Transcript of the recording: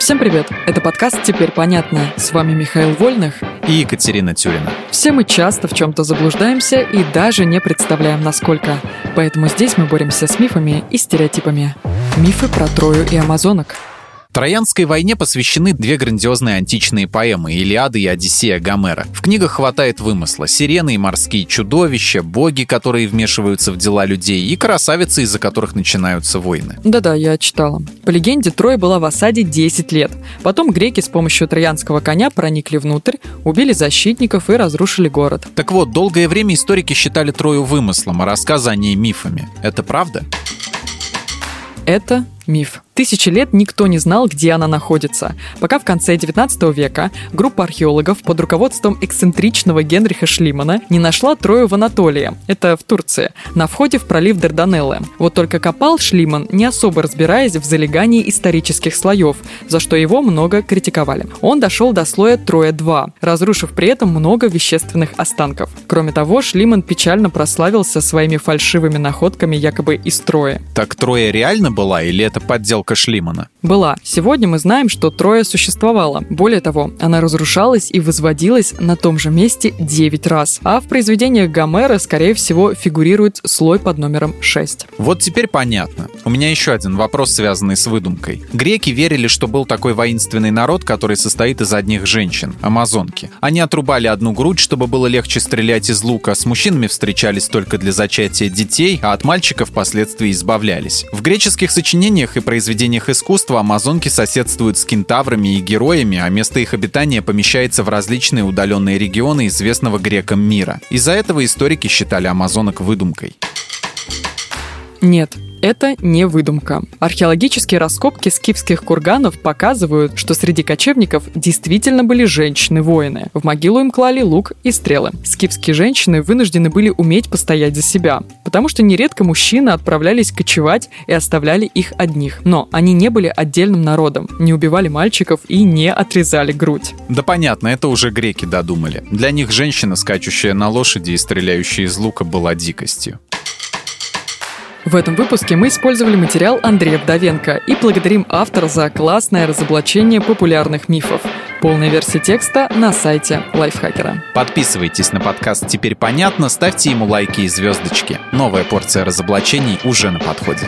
Всем привет! Это подкаст «Теперь понятно». С вами Михаил Вольных и Екатерина Тюрина. Все мы часто в чем-то заблуждаемся и даже не представляем, насколько. Поэтому здесь мы боремся с мифами и стереотипами. Мифы про Трою и амазонок – Троянской войне посвящены две грандиозные античные поэмы «Илиада» и «Одиссея» Гомера. В книгах хватает вымысла. Сирены и морские чудовища, боги, которые вмешиваются в дела людей, и красавицы, из-за которых начинаются войны. Да-да, я читала. По легенде, Троя была в осаде 10 лет. Потом греки с помощью троянского коня проникли внутрь, убили защитников и разрушили город. Так вот, долгое время историки считали Трою вымыслом, а рассказы о ней мифами. Это правда? Это миф. Тысячи лет никто не знал, где она находится, пока в конце 19 века группа археологов под руководством эксцентричного Генриха Шлимана не нашла Трою в Анатолии, это в Турции, на входе в пролив Дарданеллы. Вот только копал Шлиман, не особо разбираясь в залегании исторических слоев, за что его много критиковали. Он дошел до слоя Троя-2, разрушив при этом много вещественных останков. Кроме того, Шлиман печально прославился своими фальшивыми находками якобы из Трои. Так Троя реально была или это подделка Марка Шлимана. Была. Сегодня мы знаем, что Троя существовала. Более того, она разрушалась и возводилась на том же месте 9 раз. А в произведениях Гомера, скорее всего, фигурирует слой под номером 6. Вот теперь понятно. У меня еще один вопрос, связанный с выдумкой. Греки верили, что был такой воинственный народ, который состоит из одних женщин – амазонки. Они отрубали одну грудь, чтобы было легче стрелять из лука, с мужчинами встречались только для зачатия детей, а от мальчиков впоследствии избавлялись. В греческих сочинениях и произведениях произведениях искусства амазонки соседствуют с кентаврами и героями, а место их обитания помещается в различные удаленные регионы известного грекам мира. Из-за этого историки считали амазонок выдумкой. Нет, это не выдумка. Археологические раскопки скифских курганов показывают, что среди кочевников действительно были женщины-воины. В могилу им клали лук и стрелы. Скифские женщины вынуждены были уметь постоять за себя, потому что нередко мужчины отправлялись кочевать и оставляли их одних. Но они не были отдельным народом, не убивали мальчиков и не отрезали грудь. Да понятно, это уже греки додумали. Для них женщина, скачущая на лошади и стреляющая из лука, была дикостью. В этом выпуске мы использовали материал Андрея Вдовенко и благодарим автора за классное разоблачение популярных мифов. Полная версия текста на сайте Лайфхакера. Подписывайтесь на подкаст «Теперь понятно», ставьте ему лайки и звездочки. Новая порция разоблачений уже на подходе.